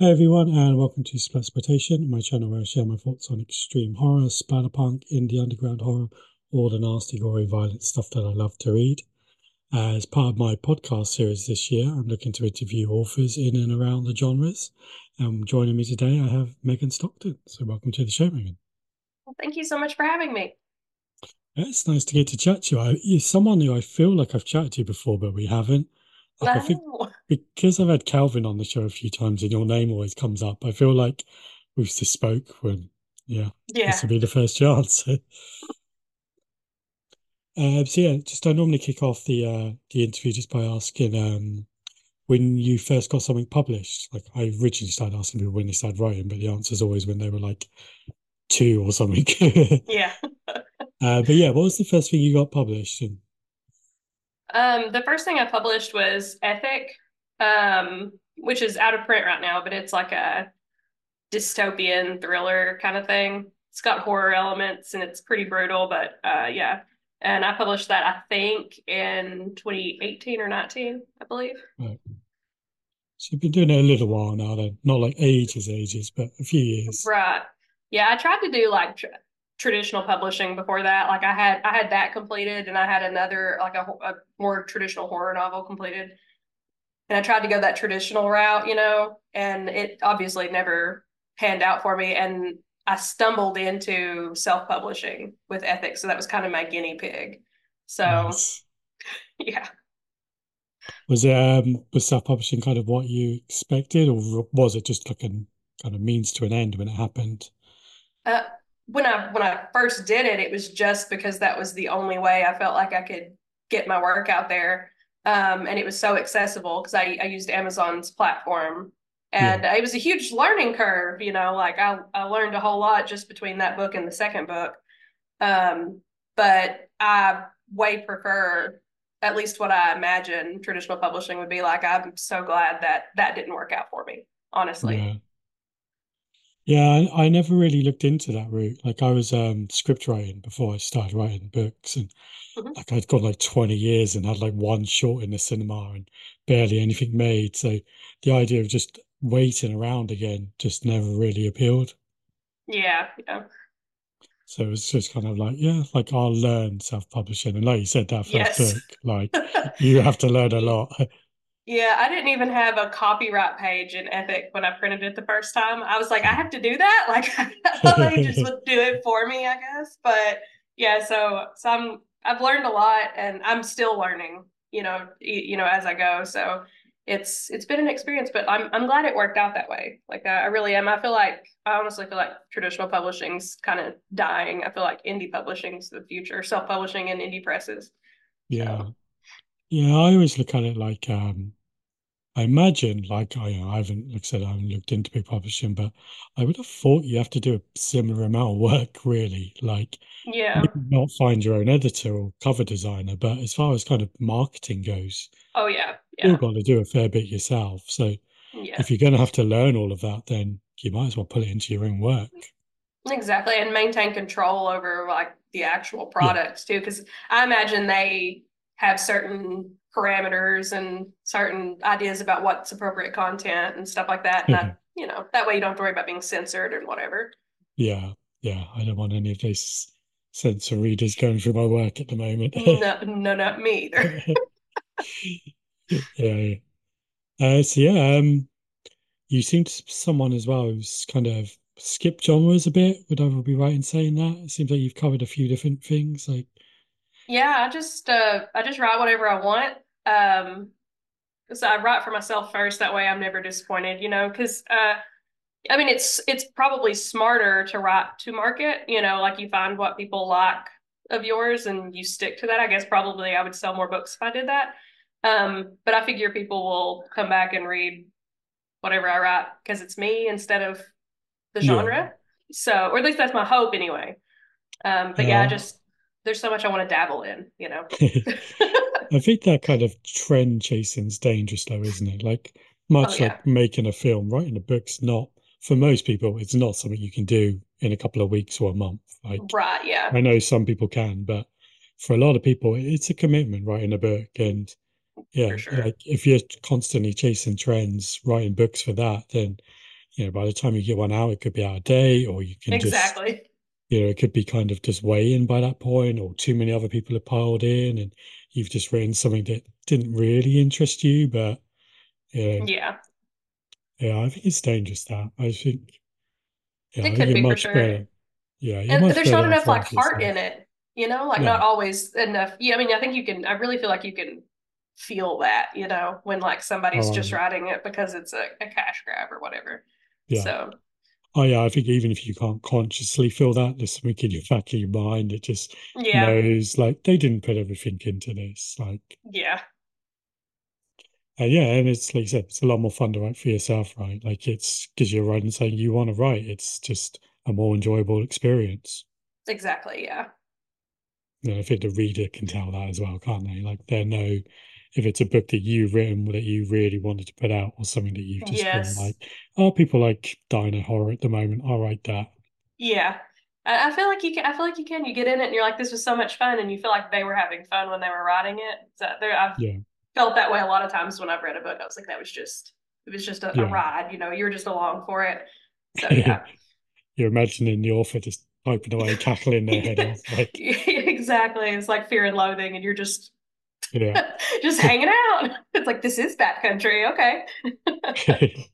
Hey everyone, and welcome to Splatploitation, my channel where I share my thoughts on extreme horror, splatterpunk, indie underground horror, all the nasty, gory, violent stuff that I love to read. As part of my podcast series this year, I'm looking to interview authors in and around the genres. And joining me today, I have Megan Stockton. So welcome to the show, Megan. Well, thank you so much for having me. It's nice to get to chat to you. I, you're someone who I feel like I've chatted to before, but we haven't. Like I think because I've had Calvin on the show a few times and your name always comes up, I feel like we've just spoke when yeah, yeah. this will be the first chance. uh, so yeah, just I normally kick off the uh the interview just by asking um when you first got something published. Like I originally started asking people when they started writing, but the answer is always when they were like two or something. yeah. uh, but yeah, what was the first thing you got published? And um, the first thing I published was Ethic, um, which is out of print right now, but it's like a dystopian thriller kind of thing. It's got horror elements and it's pretty brutal, but uh, yeah. And I published that, I think, in 2018 or 19, I believe. Right. So you've been doing it a little while now, then. Not like ages, ages, but a few years. Right. Yeah, I tried to do like traditional publishing before that. Like I had I had that completed, and I had another like a, a more traditional horror novel completed. And I tried to go that traditional route, you know, and it obviously never panned out for me. And I stumbled into self publishing with ethics, so that was kind of my guinea pig. So, nice. yeah. Was it um, was self publishing kind of what you expected, or was it just like a kind of means to an end when it happened? Uh, when I when I first did it, it was just because that was the only way I felt like I could get my work out there. Um, and it was so accessible because I, I used Amazon's platform. And yeah. it was a huge learning curve, you know, like I, I learned a whole lot just between that book and the second book. Um, but I way prefer at least what I imagine traditional publishing would be like. I'm so glad that that didn't work out for me, honestly. Yeah. Yeah, I, I never really looked into that route. Like I was um script writing before I started writing books and Mhm. like I'd got like 20 years and had like one short in the cinema and barely anything made. So the idea of just waiting around again just never really appealed. Yeah, yeah. So it was just kind of like, yeah, like I'll learn self-publishing. And like you said, that first Yes. book, like you have to learn a lot. Yeah, I didn't even have a copyright page in Ethic when I printed it the first time. I was like, I have to do that. Like, I thought they just would do it for me, I guess. But yeah, so so I'm I've learned a lot, and I'm still learning. You know, you know, as I go. So it's it's been an experience, but I'm I'm glad it worked out that way. Like I, I really am. I feel like I honestly feel like traditional publishing's kind of dying. I feel like indie publishing's the future, self publishing and indie presses. Yeah. So. Yeah, I always look at it like um I imagine, like I, I haven't, like I said, I haven't looked into big publishing, but I would have thought you have to do a similar amount of work, really. Like, yeah, not find your own editor or cover designer, but as far as kind of marketing goes, oh yeah, yeah, you've got to do a fair bit yourself. So, yeah. if you're going to have to learn all of that, then you might as well put it into your own work. Exactly, and maintain control over like the actual products yeah. too, because I imagine they have certain parameters and certain ideas about what's appropriate content and stuff like that. And that, you know, that way you don't have to worry about being censored and whatever. Yeah, yeah. I don't want any of these censor readers going through my work at the moment. no, no, not me either. yeah. Uh, so yeah, um, you seem to someone as well who's kind of skipped genres a bit. Would I be right in saying that? It seems like you've covered a few different things, like yeah, I just uh I just write whatever I want. Um so I write for myself first, that way I'm never disappointed, you know, because uh I mean it's it's probably smarter to write to market, you know, like you find what people like of yours and you stick to that. I guess probably I would sell more books if I did that. Um, but I figure people will come back and read whatever I write because it's me instead of the genre. Yeah. So, or at least that's my hope anyway. Um, but yeah, yeah I just there's so much I want to dabble in, you know. I think that kind of trend chasing is dangerous though, isn't it? Like much oh, yeah. like making a film, writing a book's not for most people, it's not something you can do in a couple of weeks or a month. Like right, yeah. I know some people can, but for a lot of people it's a commitment writing a book and yeah, sure. like if you're constantly chasing trends, writing books for that, then you know, by the time you get one out, it could be out of date, or you can just, Exactly. You know, it could be kind of just weighing by that point, or too many other people have piled in, and you've just written something that didn't really interest you. But yeah, Yeah, yeah, I think it's dangerous that. I think, yeah, it could be for much sure. better. Yeah, And there's not enough like heart in it, you know, like not always enough. Yeah, I mean, I think you can, I really feel like you can feel that, you know, when like somebody's just um, writing it because it's a, a cash grab or whatever. yeah. So, Oh yeah, I think even if you can't consciously feel that, there's something in your back of your mind that just yeah, knows like they didn't put everything into this. Like, yeah, uh, yeah, and it's like you said, it's a lot more fun to write for yourself, right? Like it's because you're writing saying you want to write. It's just a more enjoyable experience. exactly. Yeah. And I think the reader can tell that as well, can't they? Like they know if it's a book that you've written that you really wanted to put out, or something that you've just been Yes. like, oh, people like dino horror at the moment. I'll write that. Yeah. I, I feel like you can, I feel like you can, you get in it and you're like, this was so much fun. And you feel like they were having fun when they were writing it. So there, I've Yeah, felt that way a lot of times when I've read a book. I was like, that was just, it was just a, a ride, you know, you were just along for it. So yeah. You're imagining the author just typing away, cackling their head off. Like, exactly. It's like fear and loathing, and you're just yeah. just hanging out. It's like this is backcountry. Okay.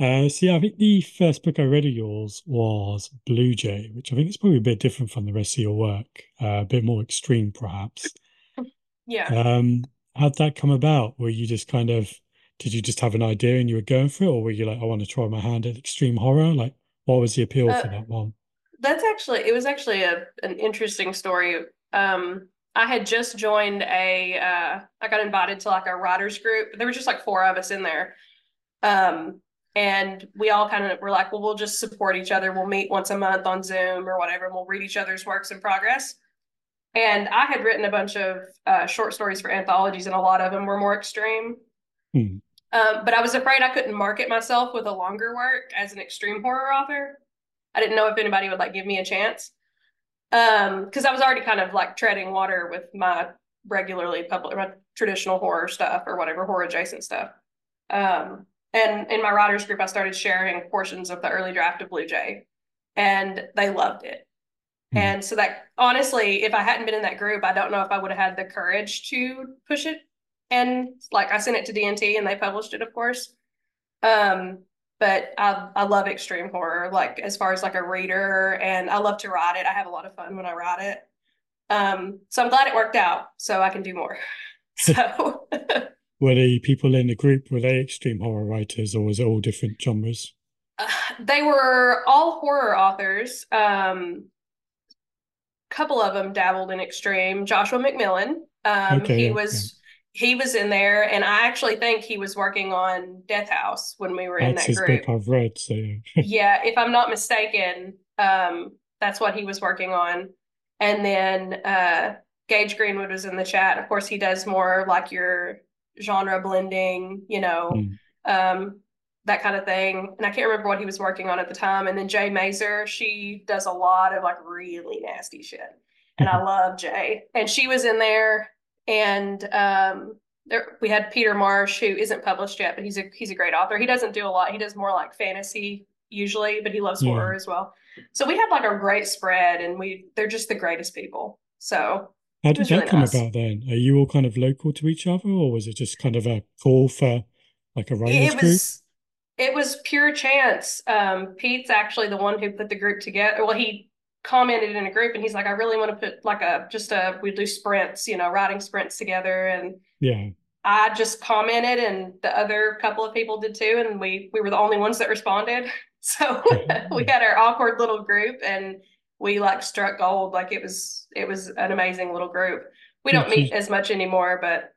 Uh, so yeah, I think the first book I read of yours was Blue Jay, which I think is probably a bit different from the rest of your work, uh, a bit more extreme, perhaps. Yeah. Um, how'd that come about? Were you just kind of, did you just have an idea and you were going for it, or were you like, I want to try my hand at extreme horror? Like, what was the appeal Uh, for that one? that's actually it was actually a an interesting story. Um, I had just joined a uh, I got invited to like a writers group. There were just like four of us in there. Um, and we all kind of were like, well, we'll just support each other. We'll meet once a month on Zoom or whatever, and we'll read each other's works in progress. And I had written a bunch of uh, short stories for anthologies, and a lot of them were more extreme. Hmm. Um, but I was afraid I couldn't market myself with a longer work as an extreme horror author. I didn't know if anybody would like give me a chance. Um, because I was already kind of like treading water with my regularly public, my traditional horror stuff or whatever horror adjacent stuff. Um, and in my writers group, I started sharing portions of the early draft of Blue Jay, and they loved it. Hmm. And so that honestly, if I hadn't been in that group, I don't know if I would have had the courage to push it. And like I sent it to D&T and they published it, of course. Um, but I I love extreme horror, like as far as like a reader, and I love to write it. I have a lot of fun when I write it. Um, so I'm glad it worked out, so I can do more. So Were the people in the group, were they extreme horror writers, or was it all different genres? uh, they were all horror authors. Um, couple of them dabbled in extreme. Joshua McMillan, um, Okay, he yeah, yeah. He was in there, and I actually think he was working on Death House when we were in That's that his book. I've read, so yeah. If I'm not mistaken, um, that's what he was working on. And then uh, Gage Greenwood was in the chat. Of course, he does more like your genre blending, you know, Hmm. um, that kind of thing. And I can't remember what he was working on at the time. And then Jay Mazer, she does a lot of like really nasty shit. And I love Jay. And she was in there. And um, there we had Peter Marsh, who isn't published yet, but he's a he's a great author. He doesn't do a lot. He does more like fantasy usually, but he loves Yeah. horror as well. So we had like a great spread, and we they're just the greatest people. So How did that really come nice. about then? Are you all kind of local to each other, or was it just kind of a call for like a writers It group? was it was pure chance. Um, Pete's actually the one who put the group together. Well, he commented in a group, and he's like, "I really want to put like a just a we do sprints, you know, writing sprints together." And Yeah. I just commented, and the other couple of people did too, and we we were the only ones that responded. So we had our awkward little group, and we like struck gold. Like it was it was an amazing little group. We don't Did meet you as much anymore, but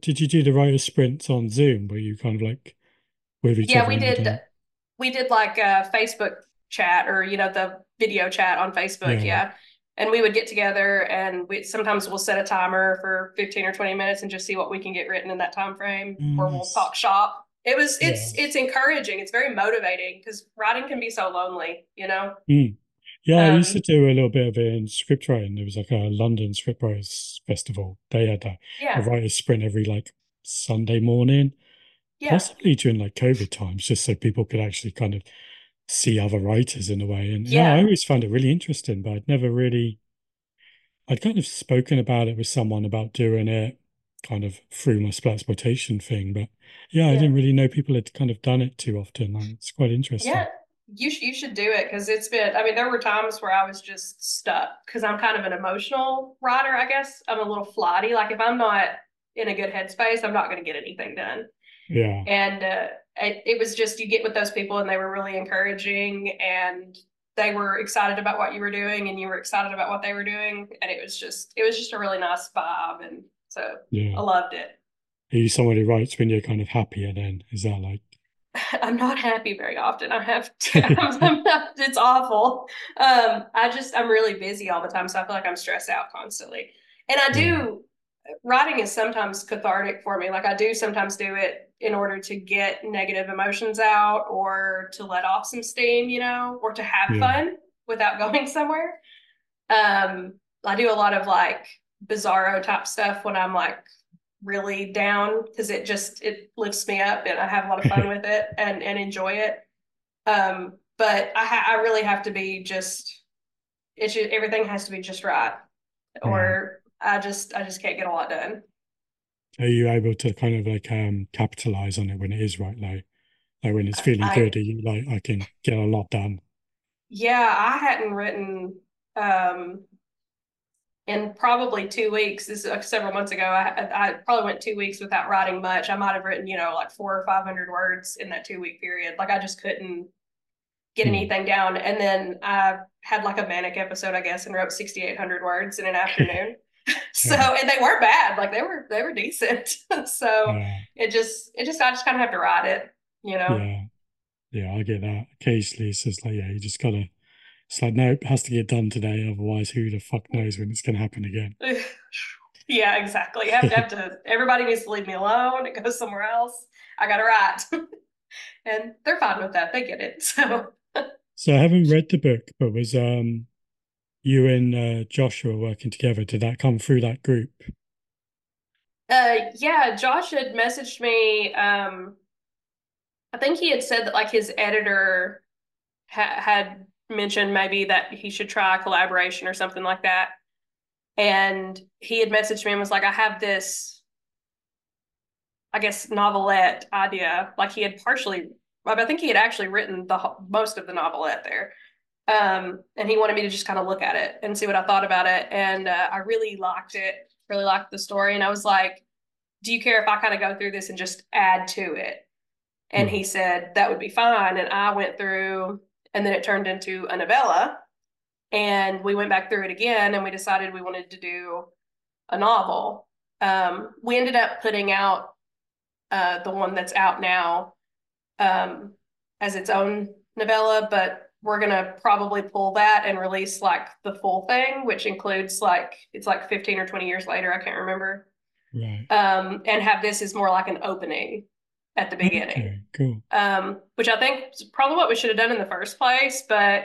did you do the writers sprints on Zoom where you kind of like with each yeah, other we did we did like a Facebook chat or you know the video chat on Facebook, Yeah. yeah. And we would get together and we sometimes we'll set a timer for 15 or 20 minutes and just see what we can get written in that time frame Mm, or we'll talk shop. It was Yeah. it's it's encouraging. It's very motivating because writing can be so lonely, you know. Mm. Yeah, I used to Um do a little bit of it in script writing. There was like a London Scriptwriters Festival. They had a, a writers sprint every like Sunday morning. Yeah. Possibly during like COVID times, just so people could actually kind of see other writers in a way. And Yeah. yeah, I always found it really interesting, but I'd never really, I'd kind of spoken about it with someone about doing it kind of through my Splatploitation thing. But yeah, I didn't really know people had kind of done it too often. Like, it's quite interesting. Yeah. You, sh- you should do it because it's been, I mean, there were times where I was just stuck because I'm kind of an emotional writer, I guess. I'm a little flighty. Like if I'm not in a good headspace, I'm not going to get anything done. Yeah. And uh, it, it was just, you get with those people and they were really encouraging and they were excited about what you were doing and you were excited about what they were doing. And it was just, it was just a really nice vibe. And so Yeah. I loved it. Are you someone who writes when you're kind of happier then? Is that like, I'm not happy very often. I have to, I'm not, it's awful. Um, I just, I'm really busy all the time. So I feel like I'm stressed out constantly. And I do, writing is sometimes cathartic for me. Like I do sometimes do it in order to get negative emotions out or to let off some steam, you know, or to have Yeah. fun without going somewhere. Um, I do a lot of like bizarro type stuff when I'm like really down because it just it lifts me up and I have a lot of fun with it and and enjoy it. Um, but I ha- I really have to be just it's just, everything has to be just right, or I just I just can't get a lot done. are you able to kind of like um capitalize on it when it is right low? Like when it's feeling I- good, are you like, I can get a lot done? Yeah, I hadn't written um in probably two weeks. This is several months ago. I I probably went two weeks without writing much. I might have written, you know, like four or five hundred words in that two week period. Like I just couldn't get Hmm. anything down. And then I had like a manic episode, I guess, and wrote sixty eight hundred words in an afternoon. so Yeah. and they weren't bad. Like they were they were decent. so Yeah. it just it just I just kind of have to write it, you know. Yeah. Yeah, I get that. Occasionally it's just like, yeah, you just gotta, it's like, no, it has to get done today. Otherwise, who the fuck knows when it's going to happen again? yeah, exactly. You have to have to everybody needs to leave me alone. It goes somewhere else. I gotta write. and they're fine with that. They get it. So So I haven't read the book, but was um you and uh, Joshua working together? Did that come through that group? uh yeah, Josh had messaged me. Um I think he had said that like his editor ha- had mentioned maybe that he should try a collaboration or something like that. And he had messaged me and was like, I have this, I guess, novelette idea. Like he had partially, I think he had actually written the most of the novelette there. Um, and he wanted me to just kind of look at it and see what I thought about it. And uh, I really liked it, really liked the story. And I was like, do you care if I kind of go through this and just add to it? And he said that would be fine. And I went through, and then it turned into a novella. And we went back through it again, and we decided we wanted to do a novel. Um, we ended up putting out uh, the one that's out now um, as its own novella, but we're gonna probably pull that and release like the full thing, which includes like it's like 15 or 20 years later, I can't remember. Right. Um, and have this as more like an opening at the beginning Okay, cool. um, which I think is probably what we should have done in the first place, but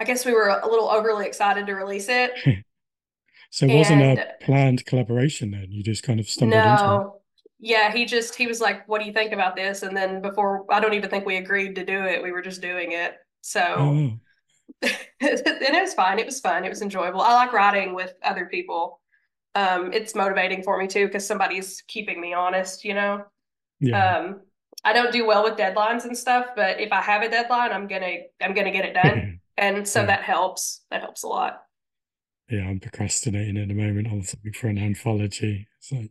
I guess we were a little overly excited to release it. So it wasn't And- a planned collaboration then. You just kind of stumbled into it. Yeah, he just he was like, "What do you think about this?" And then before I don't even think we agreed to do it, we were just doing it. So wow. and it was fine. It was fun. It was enjoyable. I like writing with other people. Um, it's motivating for me too because somebody's keeping me honest, you know. yeah. Um, I don't do well with deadlines and stuff, but if I have a deadline, I'm gonna I'm gonna get it done. And so Yeah. that helps. That helps a lot. Yeah, I'm procrastinating at the moment on something for an anthology. It's like,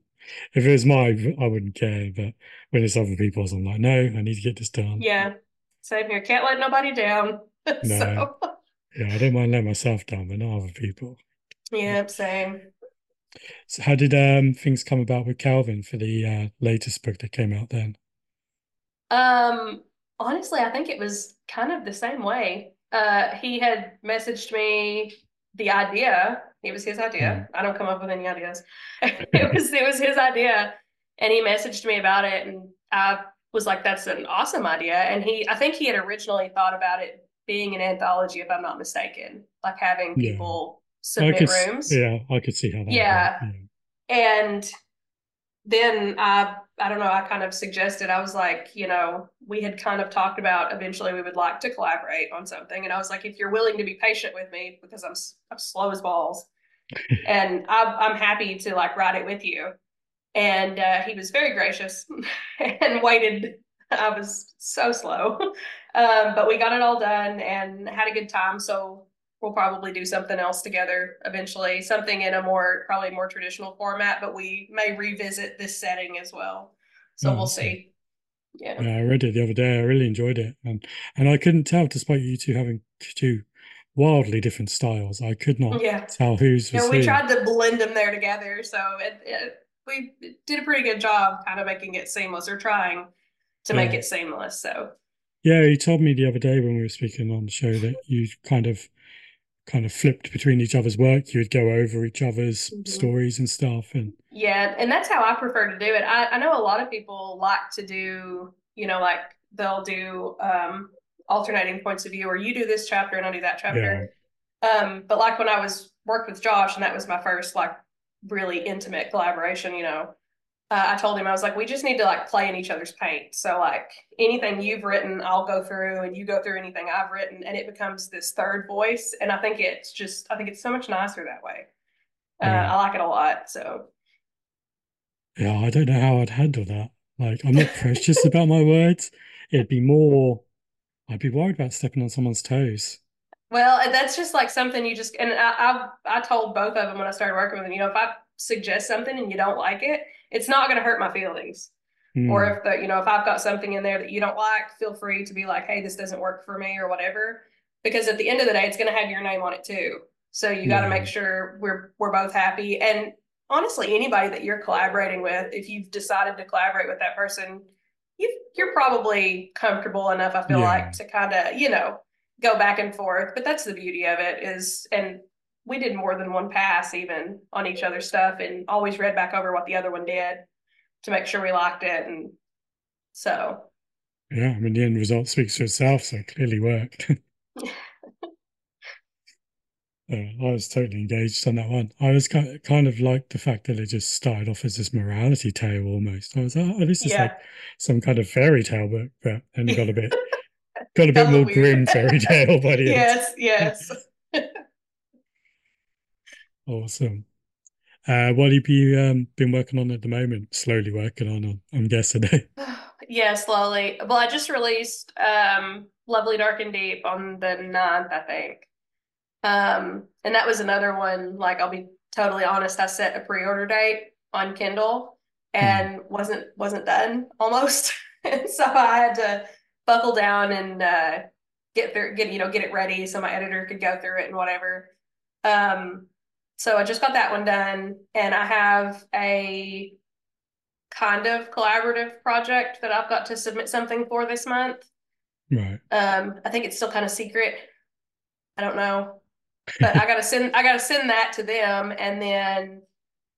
if it was my, I wouldn't care. But when it's other people's, I'm like, no, I need to get this done. Yeah. Same here. Can't let nobody down. so Yeah, I don't mind letting myself down, but not other people. yeah, same. So how did um things come about with Calvin for the uh, latest book that came out then? Um, honestly, I think it was kind of the same way. Uh, he had messaged me the idea. It was his idea. Hmm. I don't come up with any ideas. It was it was his idea, and he messaged me about it, and I was like, "That's an awesome idea." And he, I think he had originally thought about it being an anthology, if I'm not mistaken, like having Yeah. people submit could, rooms. yeah, I could see how that. would Yeah. And then I I don't know, I kind of suggested, I was like, you know, we had kind of talked about eventually we would like to collaborate on something. And I was like, if you're willing to be patient with me, because I'm, I'm slow as balls, and I'm, I'm happy to like write it with you. And uh, he was very gracious and waited. I was so slow. Um, but we got it all done and had a good time. So we'll probably do something else together eventually, something in a more probably more traditional format, but we may revisit this setting as well. So oh, we'll see. Yeah. yeah. I read it the other day. I really enjoyed it, and and I couldn't tell, despite you two having two wildly different styles. I could not yeah. tell whose. Yeah, we who. tried to blend them there together, so it, it, we did a pretty good job, kind of making it seamless, or trying to yeah. make it seamless. So. Yeah, you told me the other day when we were speaking on the show that you kind of kind of flipped between each other's work. You would go over each other's mm-hmm. stories and stuff. And yeah, and that's how I prefer to do it. I, I know a lot of people like to do, you know, like they'll do um, alternating points of view, or you do this chapter and I do that chapter. Yeah. Um, but like when I was worked with Josh, and that was my first like really intimate collaboration, you know, uh, I told him I was like, we just need to like play in each other's paint. So like anything you've written, I'll go through, and you go through anything I've written, and it becomes this third voice. And I think it's just, I think it's so much nicer that way. Uh, yeah. I like it a lot. So yeah, I don't know how I'd handle that. Like I'm not precious about my words. It'd be more. I'd be worried about stepping on someone's toes. Well, that's just like something you just and I, I I told both of them when I started working with them. You know, if I suggest something and you don't like it, it's not going to hurt my feelings. Mm. Or if the, you know, if I've got something in there that you don't like, feel free to be like, hey, this doesn't work for me or whatever. Because at the end of the day, it's going to have your name on it too. So you got to make sure we're we're both happy. And honestly, anybody that you're collaborating with, if you've decided to collaborate with that person, you you're probably comfortable enough. I feel yeah. like to kind of you know go back and forth. But that's the beauty of it is, and we did more than one pass even on each other's stuff and always read back over what the other one did to make sure we liked it and so. Yeah i mean the end result speaks for itself so it clearly worked. Uh, i was totally engaged on that one. I was kind of, kind of like the fact that it just started off as this morality tale almost. I was like oh this is yeah. like some kind of fairy tale book but then it got a bit got a bit more grim fairy tale by the yes yes Awesome. Uh, what have you um, been working on at the moment? Slowly working on, I'm guessing. yeah, slowly. Well, I just released um, Lovely Dark and Deep on the 9th, I think. Um, and that was another one, like, I'll be totally honest, I set a pre-order date on Kindle hmm. and mm. wasn't wasn't done almost. and so I had to buckle down and uh, get through, get you know, get it ready so my editor could go through it and whatever. Um, so I just got that one done, and I have a kind of collaborative project that I've got to submit something for this month. Right. Um, I think it's still kind of secret. I don't know, but I gotta send I gotta send that to them, and then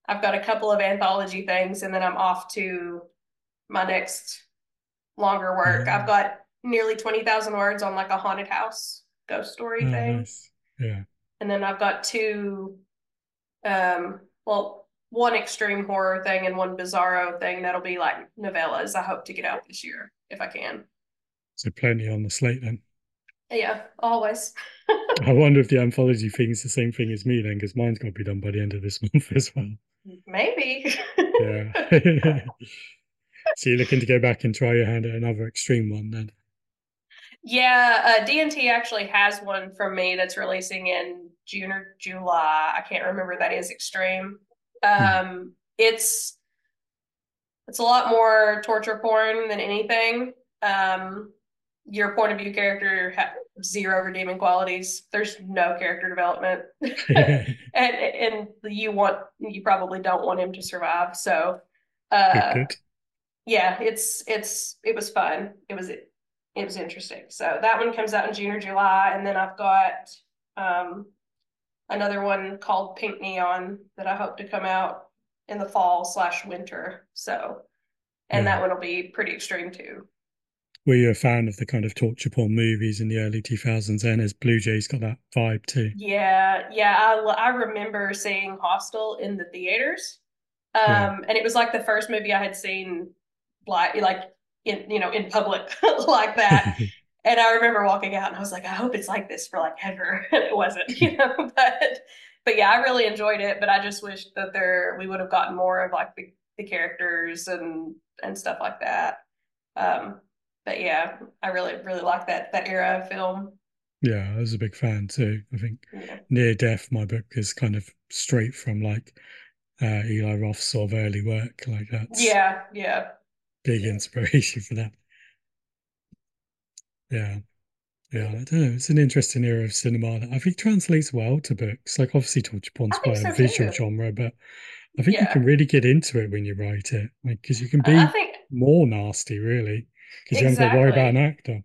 I've got a couple of anthology things, and then I'm off to my next longer work. I've got nearly twenty thousand words on like a haunted house ghost story oh, thing. Nice. Yeah. And then I've got two um, well, one extreme horror thing and one bizarro thing that'll be like novellas. I hope to get out this year if I can. So plenty on the slate then. Yeah, always. I wonder if the anthology thing is the same thing as me then, because mine's got to be done by the end of this month as well. Maybe. yeah. so you're looking to go back and try your hand at another extreme one then? Yeah, uh, D&T actually has one from me that's releasing in June or July. I can't remember that is extreme. Hmm. Um, it's it's a lot more torture porn than anything. Um, your point of view character has zero redeeming qualities. There's no character development, and and you want you probably don't want him to survive. So, uh, yeah, it's it's it was fun. It was it was interesting. So that one comes out in June or July, and then I've got um, another one called Pink Neon that I hope to come out in the fall slash winter. So, and yeah. that one will be pretty extreme too. Were you a fan of the kind of torture porn movies in the early 2000s? And as Blue Jays got that vibe too. Yeah, yeah. I, I remember seeing Hostel in the theaters. Um, yeah. And it was like the first movie I had seen like like in you know in public like that. and I remember walking out and I was like, I hope it's like this for like ever. And it wasn't, you know, but but yeah, I really enjoyed it. But I just wish that there we would have gotten more of like the, the characters and and stuff like that. Um, but yeah, I really really like that that era of film. Yeah, I was a big fan too. I think yeah. Near Death, my book, is kind of straight from like uh, Eli Roth's sort of early work. Like that. yeah, yeah, big inspiration for that. Yeah. Yeah, I don't know. It's an interesting era of cinema that I think translates well to books. Like obviously Torture Porn's quite so a visual too. genre, but I think yeah. you can really get into it when you write it. Like because you can be think... more nasty really. Because exactly. you haven't got to worry about an actor.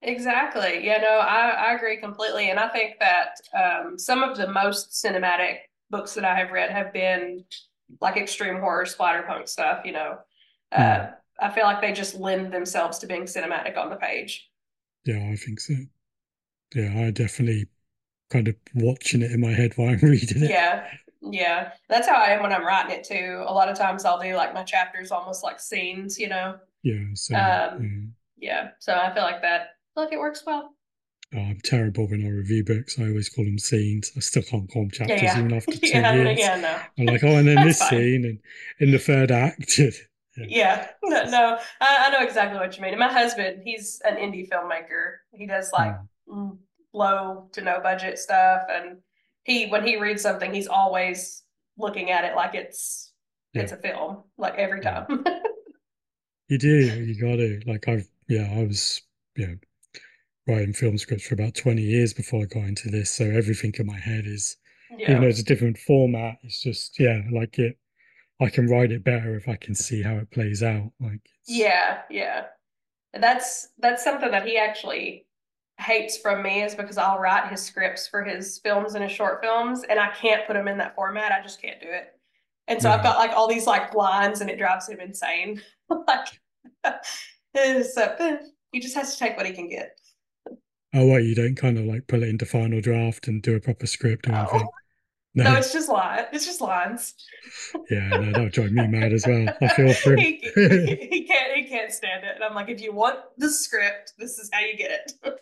Exactly. Yeah, no, I, I agree completely. And I think that um, some of the most cinematic books that I have read have been like extreme horror splatterpunk stuff, you know. Uh, mm. I feel like they just lend themselves to being cinematic on the page. Yeah, I think so. Yeah, I definitely kind of watching it in my head while I'm reading it. Yeah, yeah. That's how I am when I'm writing it too. A lot of times I'll do like my chapters almost like scenes, you know. Yeah. So, um, yeah. yeah. So I feel like that. Look, it works well. Oh, I'm terrible when I review books. I always call them scenes. I still can't call them chapters yeah, yeah. even after two yeah, years. Yeah, no. I'm like, oh, and then this fine. scene, and in the third act, yeah, no, no I, I, know exactly what you mean. And my husband, he's an indie filmmaker. He does like mm. low to no budget stuff, and he when he reads something, he's always looking at it like it's yeah. it's a film, like every time. you do, you got to. Like I've, yeah, I was, yeah, writing film scripts for about twenty years before I got into this, so everything in my head is, yeah. even though it's a different format, it's just yeah, like it I can write it better if I can see how it plays out. Like yeah, yeah. That's that's something that he actually hates from me is because I'll write his scripts for his films and his short films, and I can't put them in that format. I just can't do it. And so yeah. I've got like all these like lines, and it drives him insane. like, so he just has to take what he can get. Oh, what you don't kind of like pull it into final draft and do a proper script or oh. anything? No. no, it's just lines. It's just lines. yeah, no, that would drive me mad as well. I feel for him. he, he, he, can't. He can't stand it. And I'm like, if you want the script, this is how you get it.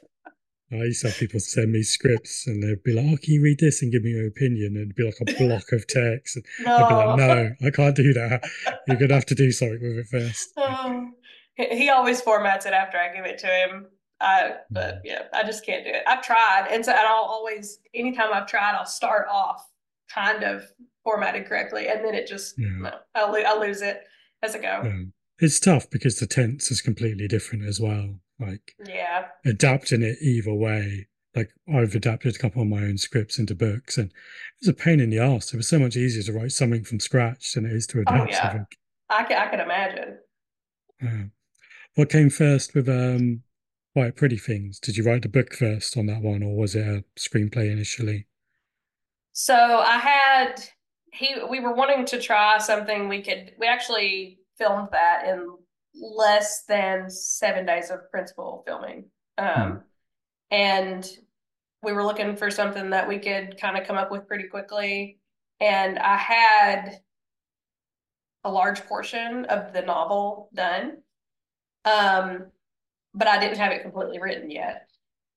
I used to have people send me scripts, and they'd be like, "Oh, can you read this and give me your opinion?" And it'd be like a block of text. And no. I'd be like, "No, I can't do that. You're gonna have to do something with it first. Oh, he always formats it after I give it to him. I, but mm. yeah, I just can't do it. I've tried, and so and I'll always, anytime I've tried, I'll start off kind of formatted correctly, and then it just yeah. no, I'll, I lose it as I go. Yeah. It's tough because the tense is completely different as well. Like yeah, adapting it either way. Like I've adapted a couple of my own scripts into books, and it was a pain in the ass. It was so much easier to write something from scratch than it is to oh, adapt oh, yeah. something. I can I can imagine. Yeah. What came first with um, Quiet Pretty Things? Did you write the book first on that one, or was it a screenplay initially? So I had he we were wanting to try something we could we actually filmed that in less than seven days of principal filming. Um, hmm. and we were looking for something that we could kind of come up with pretty quickly. And I had a large portion of the novel done. Um, but I didn't have it completely written yet.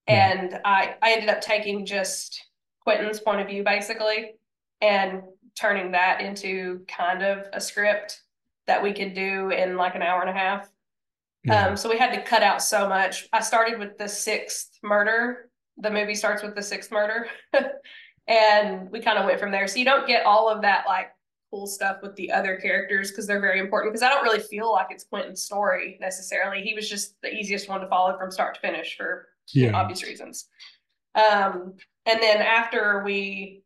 And I, I ended up taking just Quentin's point of view, basically, and turning that into kind of a script that we could do in like an hour and a half. Yeah. Um, so we had to cut out so much. I started with the sixth murder. The movie starts with the sixth murder. and we kind of went from there. So you don't get all of that like cool stuff with the other characters because they're very important. Because I don't really feel like it's Quentin's story necessarily. He was just the easiest one to follow from start to finish for yeah. obvious reasons. Um, and then after we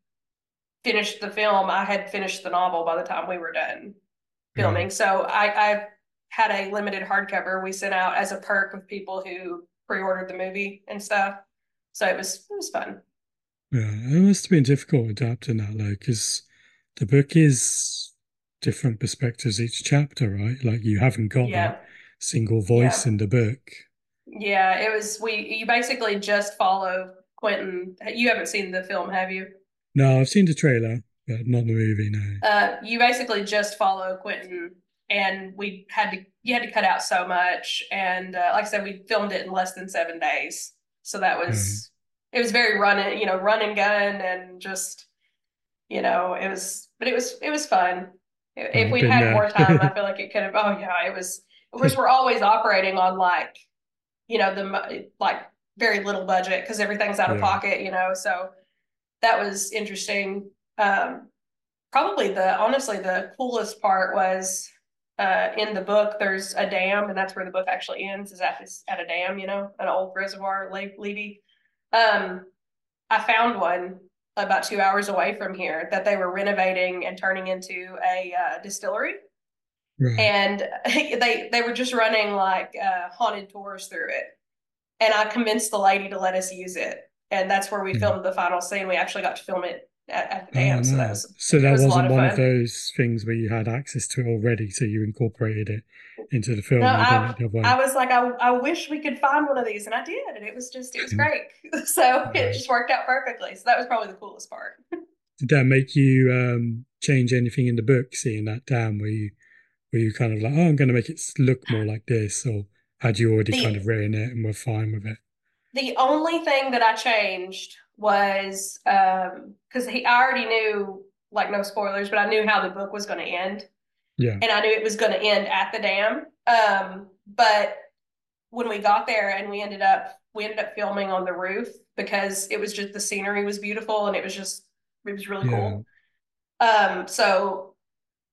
finished the film, I had finished the novel by the time we were done filming. Yeah. So I, I had a limited hardcover we sent out as a perk with people who pre-ordered the movie and stuff. So it was it was fun. Yeah, it must have been difficult adapting that, like, because the book is different perspectives each chapter, right? Like you haven't got yeah. that single voice yeah. in the book. Yeah, it was. We you basically just follow Quentin. You haven't seen the film, have you? No, I've seen the trailer, but not the movie. No. Uh, you basically just follow Quentin and we had to you had to cut out so much, and uh, like I said, we filmed it in less than seven days, so that was it was very running, you know, run and gun, and just you know, it was, but it was it was fun. If we'd had more time, I feel like it could have. Oh yeah, it was. Of course, we're always operating on like, you know, the like very little budget because everything's out of yeah. pocket, you know. So that was interesting. Um, probably the honestly the coolest part was uh, in the book. There's a dam, and that's where the book actually ends. Is at this at a dam, you know, an old reservoir, Lake Levy. Um, I found one about two hours away from here that they were renovating and turning into a uh, distillery. Right. And they they were just running like uh, haunted tours through it, and I convinced the lady to let us use it, and that's where we yeah. filmed the final scene. We actually got to film it at, at the dam, oh, so that was so that was not one of those things where you had access to it already, so you incorporated it into the film. No, I, I, was like, I, I wish we could find one of these, and I did, and it was just it was great. so it just worked out perfectly. So that was probably the coolest part. Did that make you um, change anything in the book, seeing that dam? Were you were you kind of like, oh, I'm going to make it look more like this, or had you already the, kind of written it and were fine with it? The only thing that I changed was because um, he I already knew like no spoilers, but I knew how the book was going to end. Yeah. And I knew it was going to end at the dam. Um, but when we got there and we ended up we ended up filming on the roof because it was just the scenery was beautiful and it was just it was really yeah. cool. Um, so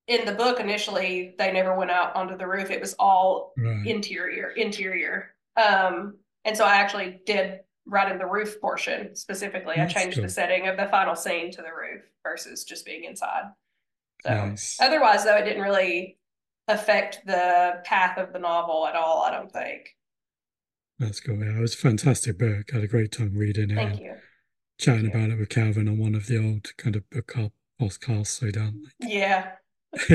in the book initially they never went out onto the roof. It was all right. interior, interior. Um, and so I actually did right in the roof portion specifically. That's I changed cool. the setting of the final scene to the roof versus just being inside. So nice. otherwise, though, it didn't really affect the path of the novel at all. I don't think. That's cool. Yeah, it was a fantastic book. I had a great time reading it. Thank you. Chatting Thank about you. it with Calvin on one of the old kind of book podcasts. So done. Yeah.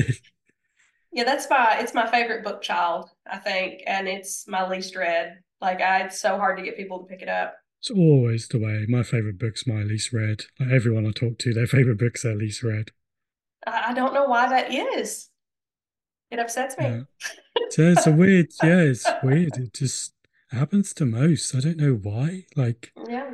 yeah, that's my it's my favorite book child, I think, and it's my least read. Like I, it's so hard to get people to pick it up. It's always the way. My favorite book's my least read. Like everyone I talk to, their favorite book's their least read. I don't know why that is. It upsets me. Yeah. So it's a weird, yeah, it's weird. It just happens to most. I don't know why. Like, yeah.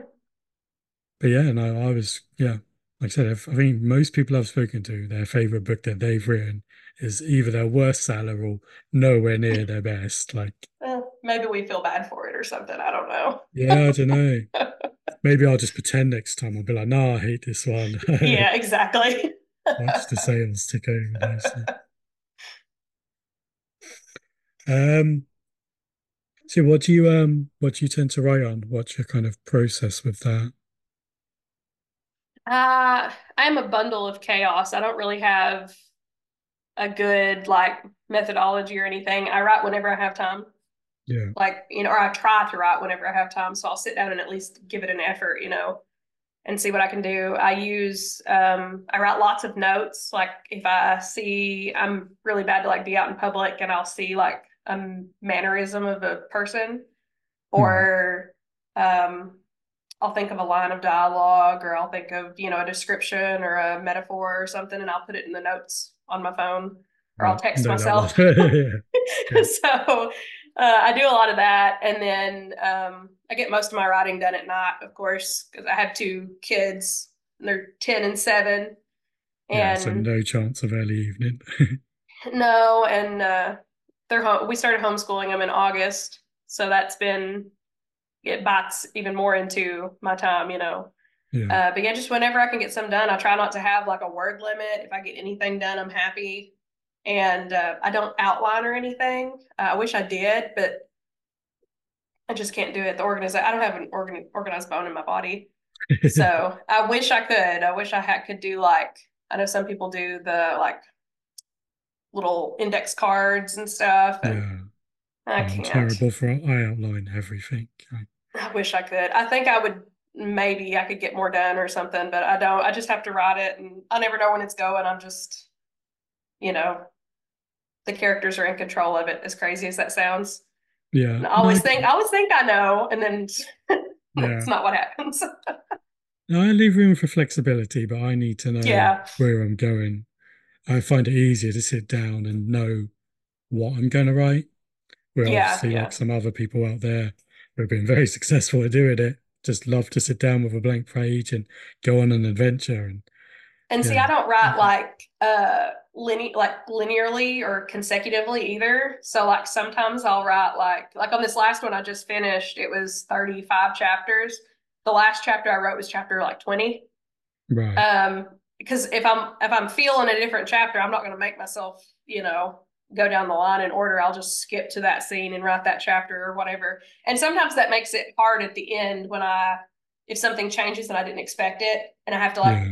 But yeah, no, I was, yeah, like I said, I think most people I've spoken to, their favorite book that they've written is either their worst seller or nowhere near their best. Like, well, maybe we feel bad for it or something. I don't know. yeah, I don't know. maybe I'll just pretend next time. I'll be like, no, I hate this one. yeah, exactly. Watch the sales tick over. Um, so what do you um what do you tend to write on? What's your kind of process with that? Uh, I'm a bundle of chaos. I don't really have a good like methodology or anything. I write whenever I have time. Yeah. Like, you know, or I try to write whenever I have time. So I'll sit down and at least give it an effort, you know, and see what I can do. I use, um, I write lots of notes. Like if I see, I'm really bad to like be out in public and I'll see like a mannerism of a person or, mm. um, I'll think of a line of dialogue or I'll think of, you know, a description or a metaphor or something and I'll put it in the notes on my phone or I'll text no, myself. so uh, I do a lot of that. And then um, I get most of my writing done at night, of course, because I have two kids. and They're 10 and 7. And yeah, so no chance of early evening. no, and uh, they're home. We started homeschooling them in August, so that's been it bites even more into my time, you know. Yeah. Uh, but yeah, just whenever I can get some done, I try not to have like a word limit. If I get anything done, I'm happy. And uh, I don't outline or anything. Uh, I wish I did, but I just can't do it. The organization, I don't have an organ- organized bone in my body. so I wish I could. I wish I had, could do like, I know some people do the like little index cards and stuff. And yeah. I I'm can't. terrible for I outline everything. I, I wish I could. I think I would maybe I could get more done or something, but I don't. I just have to write it, and I never know when it's going. I'm just, you know, the characters are in control of it. As crazy as that sounds. Yeah. And I always think I always think I know, and then yeah. it's not what happens. no, I leave room for flexibility, but I need to know yeah. where I'm going. I find it easier to sit down and know what I'm going to write. Where Yeah, obviously, yeah. like some other people out there have been very successful at doing it, just love to sit down with a blank page and go on an adventure. And And see, I don't write like uh linear like linearly or consecutively either. So like sometimes I'll write like like on this last one I just finished, it was 35 chapters. The last chapter I wrote was chapter like 20. right. Um because if I'm if I'm feeling a different chapter, I'm not going to make myself, you know, go down the line in order. I'll just skip to that scene and write that chapter or whatever. And sometimes that makes it hard at the end when I if something changes and I didn't expect it and I have to like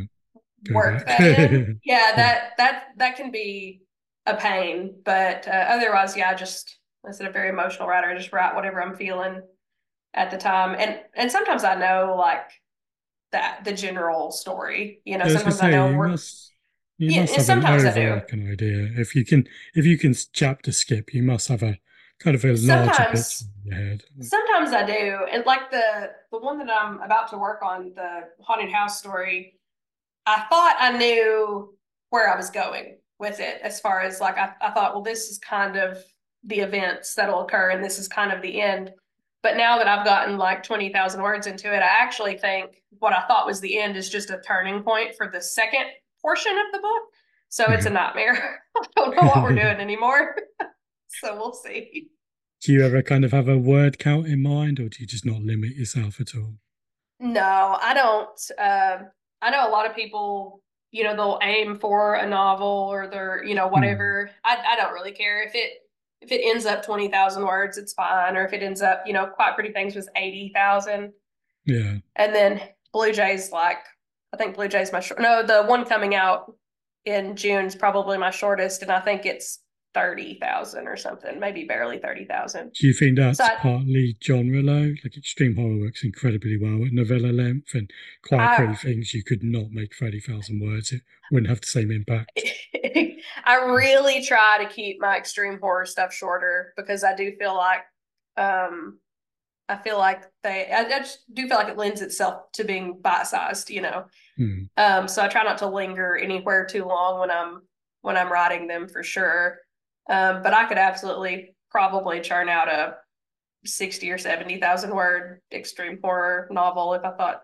yeah, work that in. Yeah, that that that can be a pain, but uh, otherwise, yeah, I just instead of very emotional writer, I just write whatever I'm feeling at the time, and and sometimes I know like that the general story. You know, I sometimes I say know you we're must you yeah, must have an sometimes I do. overarching idea. If you can if you can chapter skip, you must have a kind of a larger picture in your head. sometimes I do, and like the the one that I'm about to work on, the haunted house story. I thought I knew where I was going with it as far as like I, I thought, well, this is kind of the events that'll occur and this is kind of the end. But now that I've gotten like 20,000 words into it, I actually think what I thought was the end is just a turning point for the second portion of the book. So it's a nightmare. I don't know what we're doing anymore. so we'll see. Do you ever kind of have a word count in mind, or do you just not limit yourself at all? No, I don't. Um, I know a lot of people, you know, they'll aim for a novel or they're, you know, Hmm. whatever. I, I don't really care if it if it ends up twenty thousand words, it's fine. Or if it ends up, you know, Quiet Pretty Things was eighty thousand, Yeah, and then Blue Jays like I think Blue Jays my short. No, the one coming out in June is probably my shortest, and I think it's thirty thousand or something, maybe barely thirty thousand. Do you think that's So I, partly genre though? Like extreme horror works incredibly well at novella length and quiet pretty things. You could not make thirty thousand words; it wouldn't have the same impact. I really try to keep my extreme horror stuff shorter because I do feel like um I feel like they I, I just do feel like it lends itself to being bite sized, you know. Hmm. Um so I try not to linger anywhere too long when I'm when I'm writing them for sure. Um but I could absolutely probably churn out a sixty or seventy thousand word extreme horror novel if I thought,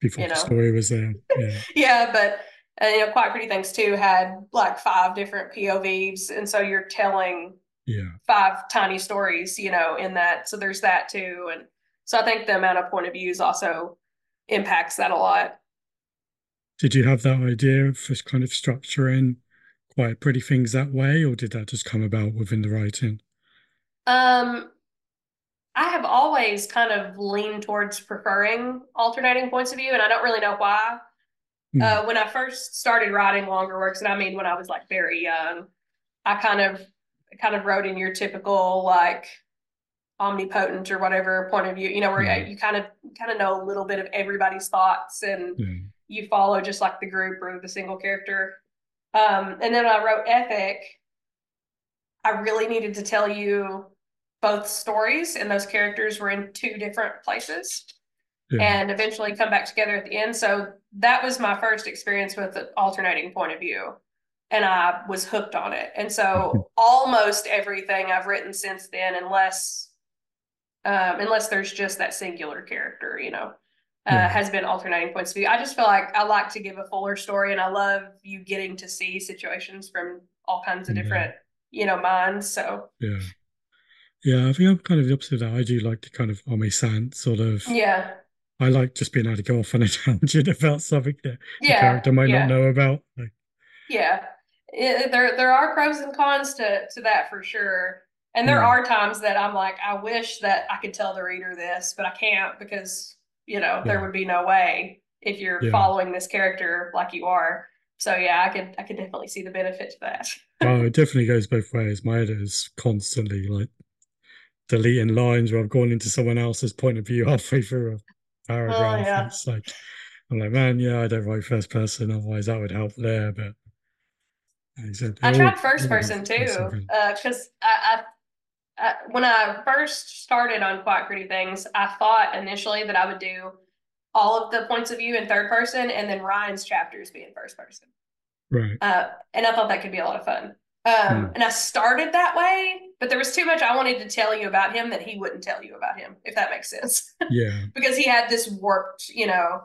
Before you the know. story was there, yeah, Yeah, but uh, you know, Quiet Pretty Things too had like five different POVs, and so you're telling yeah. five tiny stories, you know, in that. So there's that too, and so I think the amount of point of views also impacts that a lot. Did you have that idea of just kind of structuring quiet pretty things that way, or did that just come about within the writing? Um, I have always kind of leaned towards preferring alternating points of view, and I don't really know why. Hmm. Uh, when I first started writing longer works, and I mean when I was like very young, I kind of kind of wrote in your typical like omnipotent or whatever point of view, you know, where Yeah. you kind of kind of know a little bit of everybody's thoughts and Yeah. you follow just like the group or the single character. Um, and then I wrote Ethic, I really needed to tell you both stories, and those characters were in two different places Yeah. and eventually come back together at the end. So that was my first experience with the alternating point of view. And I was hooked on it. And so almost everything I've written since then, unless um, unless there's just that singular character, you know, uh, Yeah. has been alternating points of view. I just feel like I like to give a fuller story, and I love you getting to see situations from all kinds of Yeah. different, you know, minds. So Yeah. Yeah, I think I'm kind of the opposite of that. I do like to kind of omniscient sort of. yeah, I like just being able to go off on a tangent about something that the character might yeah. not know about. Like, Yeah, it, there there are pros and cons to to that for sure. And there Hmm. are times that I'm like, I wish that I could tell the reader this, but I can't because you know there would be no way if you're Yeah. following this character like you are. So yeah, I could I could definitely see the benefit to that. oh, it definitely goes both ways. My editor's constantly like deleting lines where I've gone into someone else's point of view halfway through a paragraph. Oh, yeah. It's like I'm like, man, yeah, I don't write first person, otherwise that would help there. But I tried first person too, because I, I, I when I first started on Quiet Pretty Things, I thought initially that I would do all of the points of view in third person, and then Ryan's chapters be in first person. Right. Uh, and I thought that could be a lot of fun. Um, mm. And I started that way, but there was too much I wanted to tell you about him that he wouldn't tell you about him, if that makes sense. Yeah. because he had this warped, you know,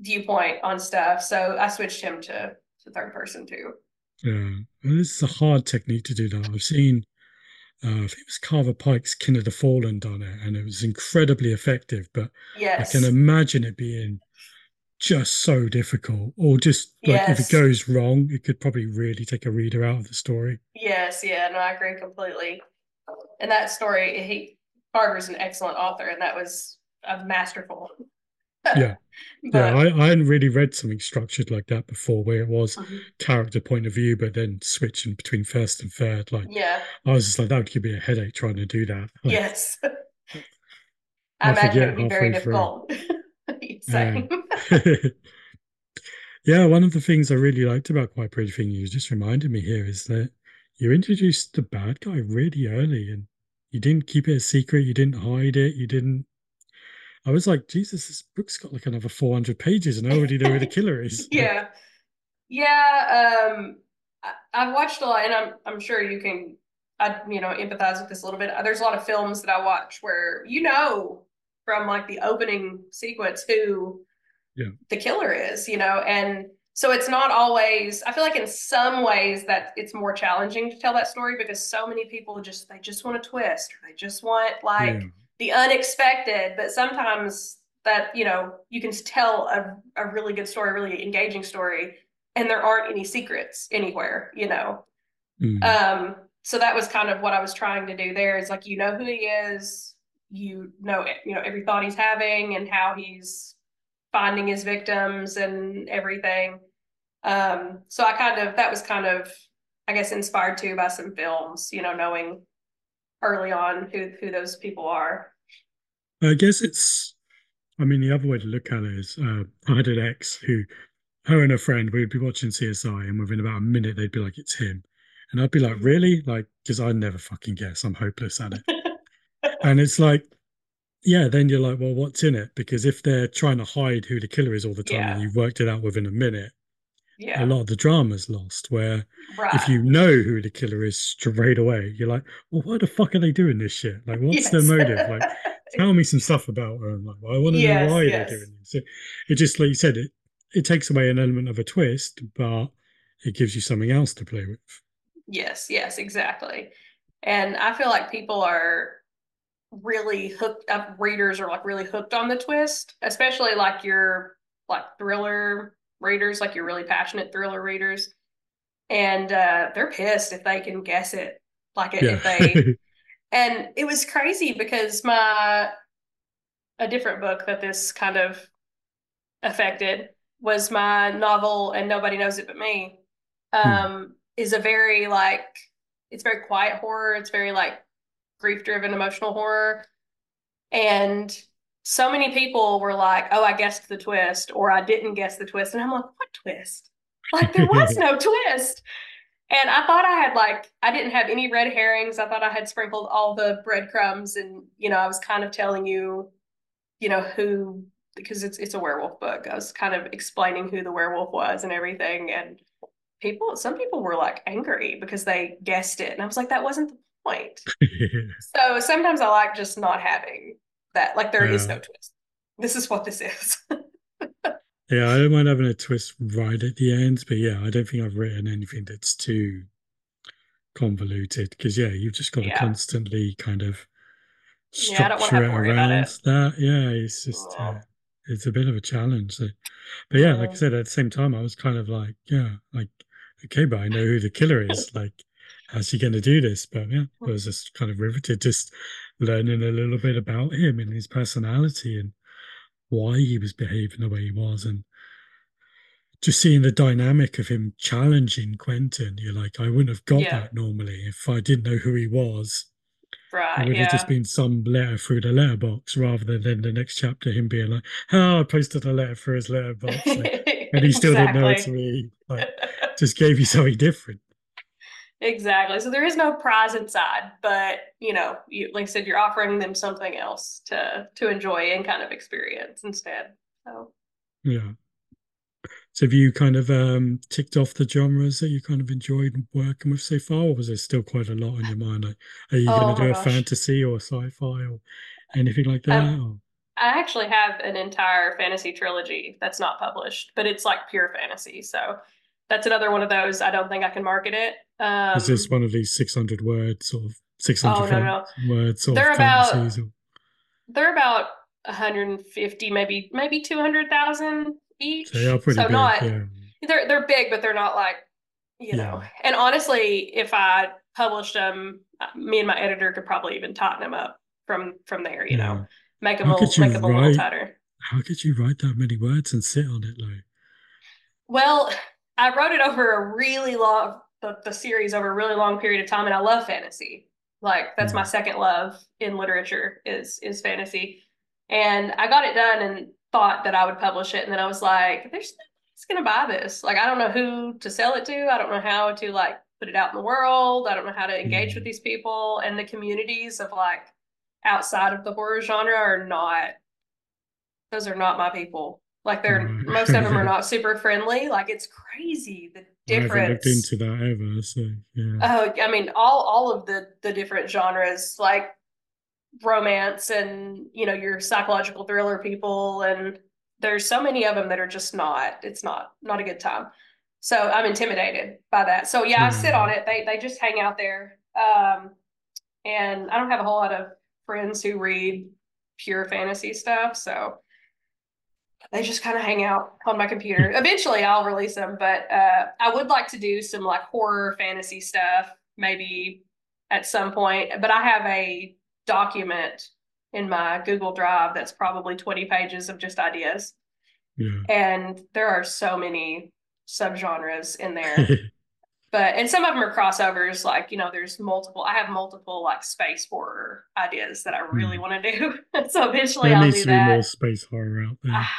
viewpoint on stuff. So I switched him to, to third person too. Yeah. And this is a hard technique to do that. I've seen, uh, I think it was Carver Pike's Kin of the Fallen done it, and it was incredibly effective. But yes. I can imagine it being just so difficult or just like yes. if it goes wrong it could probably really take a reader out of the story yes yeah no i agree completely and that story he Carver's an excellent author and that was a masterful yeah. But, yeah I, I hadn't really read something structured like that before where it was mm-hmm. character point of view but then switching between first and third like yeah. I was just like that would give me a headache trying to do that. Like, yes. I, I imagine it would be very difficult. Yeah. yeah, one of the things I really liked about Quiet Pretty Thing you just reminded me here is that you introduced the bad guy really early and you didn't keep it a secret, you didn't hide it, you didn't I was like, Jesus, this book's got like another 400 pages and I already know who the killer is. yeah. Yeah. Um, I, have watched a lot and I'm, I'm sure you can, I, you know, empathize with this a little bit. There's a lot of films that I watch where, you know, from like the opening sequence who yeah. the killer is, you know, and so it's not always I feel like in some ways that it's more challenging to tell that story because so many people just they just want a twist or they just want like yeah. The unexpected, but sometimes that, you know, you can tell a, a really good story, really engaging story, and there aren't any secrets anywhere, you know. Mm. Um, so that was kind of what I was trying to do there is like you know who he is, you know you know every thought he's having and how he's finding his victims and everything um so i kind of that was kind of i guess inspired too by some films you know knowing early on who who those people are. I guess it's i mean the other way to look at it is uh i had an ex who her and a friend we would be watching csi and within about a minute they'd be like it's him. And i'd be like really? Like because i never fucking guess. I'm hopeless at it. And it's like, yeah, then you're like, well, what's in it? Because if they're trying to hide who the killer is all the time yeah. and you've worked it out within a minute, yeah. a lot of the drama's lost. Where right. if you know who the killer is straight away, you're like, well, why the fuck are they doing this shit? Like, what's yes. their motive? Like, tell me some stuff about her. I'm like, well, I want to yes, know why yes. they're doing this. So it just, like you said, it it takes away an element of a twist, but it gives you something else to play with. Yes, yes, exactly. And I feel like people are really hooked up readers are like really hooked on the twist, especially like your like thriller readers, like your really passionate thriller readers. And uh, they're pissed if they can guess it. Like yeah. if they and it was crazy because my a different book that this kind of affected was my novel and nobody knows it but me hmm. um hmm. is a very like it's very quiet horror it's very like grief driven emotional horror. And so many people were like, oh, I guessed the twist, or I didn't guess the twist. And I'm like, what twist? Like, there was no twist. And I thought I had, like, I didn't have any red herrings. I thought I had sprinkled all the breadcrumbs. And, you know, I was kind of telling you, you know, who, because it's, it's a werewolf book. I was kind of explaining who the werewolf was and everything. And people, some people were like angry because they guessed it. And I was like, that wasn't the point. so sometimes I like just not having that. Like there is no twist. This is what this is. yeah, I don't mind having a twist right at the end, but yeah, I don't think I've written anything that's too convoluted because yeah, you've just got to yeah. constantly kind of structure yeah, it around it. that. Yeah, it's just uh, it's a bit of a challenge. So, but yeah, like I said, at the same time, I was kind of like, yeah, like okay, but I know who the killer is. like how's he going to do this? But yeah, I was just kind of riveted, just learning a little bit about him and his personality and why he was behaving the way he was, and just seeing the dynamic of him challenging Quentin. You're like, I wouldn't have got yeah. that normally if I didn't know who he was. Right. It would yeah. have just been some letter through the letterbox rather than then the next chapter him being like, "Oh, I posted a letter through his letterbox," like, and he still exactly. didn't know it to me. Like, just gave you something different. Exactly. So there is no prize inside, but you know, you like I said, you're offering them something else to to enjoy and kind of experience instead. So yeah. So have you kind of um, ticked off the genres that you kind of enjoyed working with so far, or was there still quite a lot on your mind? Like, are you Oh going to do a gosh. fantasy or sci-fi or anything like Um, that? Or, I actually have an entire fantasy trilogy that's not published, but it's like pure fantasy. So that's another one of those. I don't think I can market it. Is this Um, one of these 600 word sort of oh 600 no, no. word sort They're about fantasies? Or, they're about 150, maybe maybe 200,000 so they are each. pretty So big, not yeah. they're they're big, but they're not like, you Yeah. know. And honestly, if I published them, me and my editor could probably even tighten them up from from there, you know. Make them a, make them a little tighter. How could you write that many words and sit on it like? Well, I wrote it over a really long the, the series over a really long period of time, and I love fantasy. Like that's my Mm, second love in literature is is fantasy. And I got it done and thought that I would publish it, and then I was like, there's nobody's gonna buy this. Like I don't know who to sell it to. I don't know how to like put it out in the world. I don't know how to engage with mm, these people and the communities of like outside of the horror genre are not those are not my people. Like they're most of them are not super friendly. Like it's crazy the I haven't looked difference. into that ever, so yeah. Oh, I mean, all all of the the different genres, like romance and you know your psychological thriller people, and there's so many of them that are just not. It's not not a good time. So I'm intimidated by that. So yeah, I sit on it. They they just hang out there. Um, and I don't have a whole lot of friends who read pure fantasy stuff, so they just kind of hang out on my computer. Eventually, I'll release them, but uh, I would like to do some like horror fantasy stuff, maybe at some point. But I have a document in my Google Drive that's probably 20 pages of just ideas. Yeah. And there are so many subgenres in there. But and some of them are crossovers, like, you know, there's multiple, I have multiple like space horror ideas that I really Hmm. want to do. so eventually There I'll needs do to be more space horror out there. Ah,